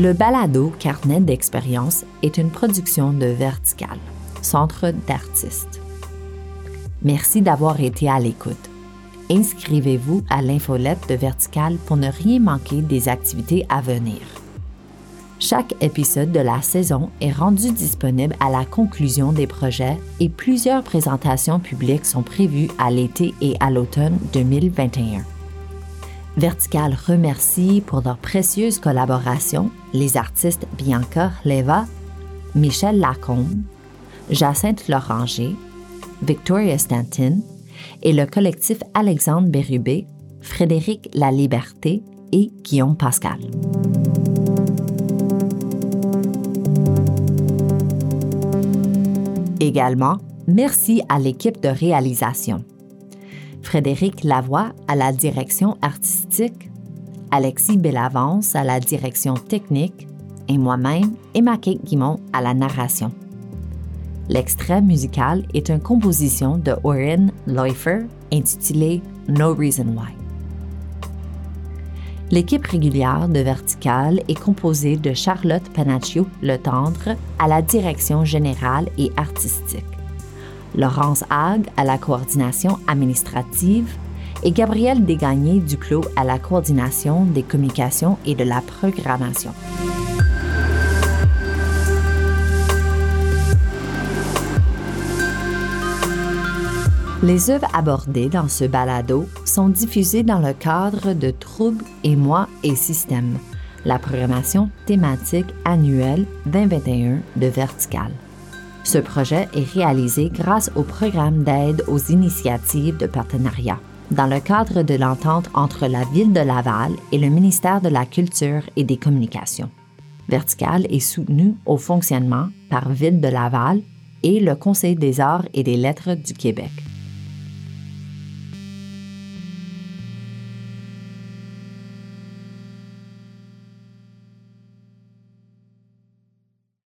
Le balado Carnet d'expérience est une production de Vertical, Centre d'artistes. Merci d'avoir été à l'écoute. Inscrivez-vous à l'infolette de Vertical pour ne rien manquer des activités à venir. Chaque épisode de la saison est rendu disponible à la conclusion des projets et plusieurs présentations publiques sont prévues à l'été et à l'automne 2021. Vertical remercie pour leur précieuse collaboration les artistes Bianca Leva, Michel Lacombe, Jacinthe Loranger, Victoria Stanton et le collectif Alexandre Bérubé, Frédéric La Liberté et Guillaume Pascal. Également, merci à l'équipe de réalisation. Frédéric Lavoie à la direction artistique, Alexis Bellavance à la direction technique et moi-même, Emma Kate Guimont à la narration. L'extrait musical est une composition de Oren Leufer intitulée No Reason Why. L'équipe régulière de Vertical est composée de Charlotte Panaccio Le Tendre à la direction générale et artistique, Laurence Hague à la coordination administrative et Gabriel Desgagnés Duclos à la coordination des communications et de la programmation. Les œuvres abordées dans ce balado sont diffusées dans le cadre de Troubles et moi et système, la programmation thématique annuelle 2021 de Vertical. Ce projet est réalisé grâce au programme d'aide aux initiatives de partenariat, dans le cadre de l'entente entre la Ville de Laval et le ministère de la Culture et des Communications. Vertical est soutenu au fonctionnement par Ville de Laval et le Conseil des arts et des lettres du Québec.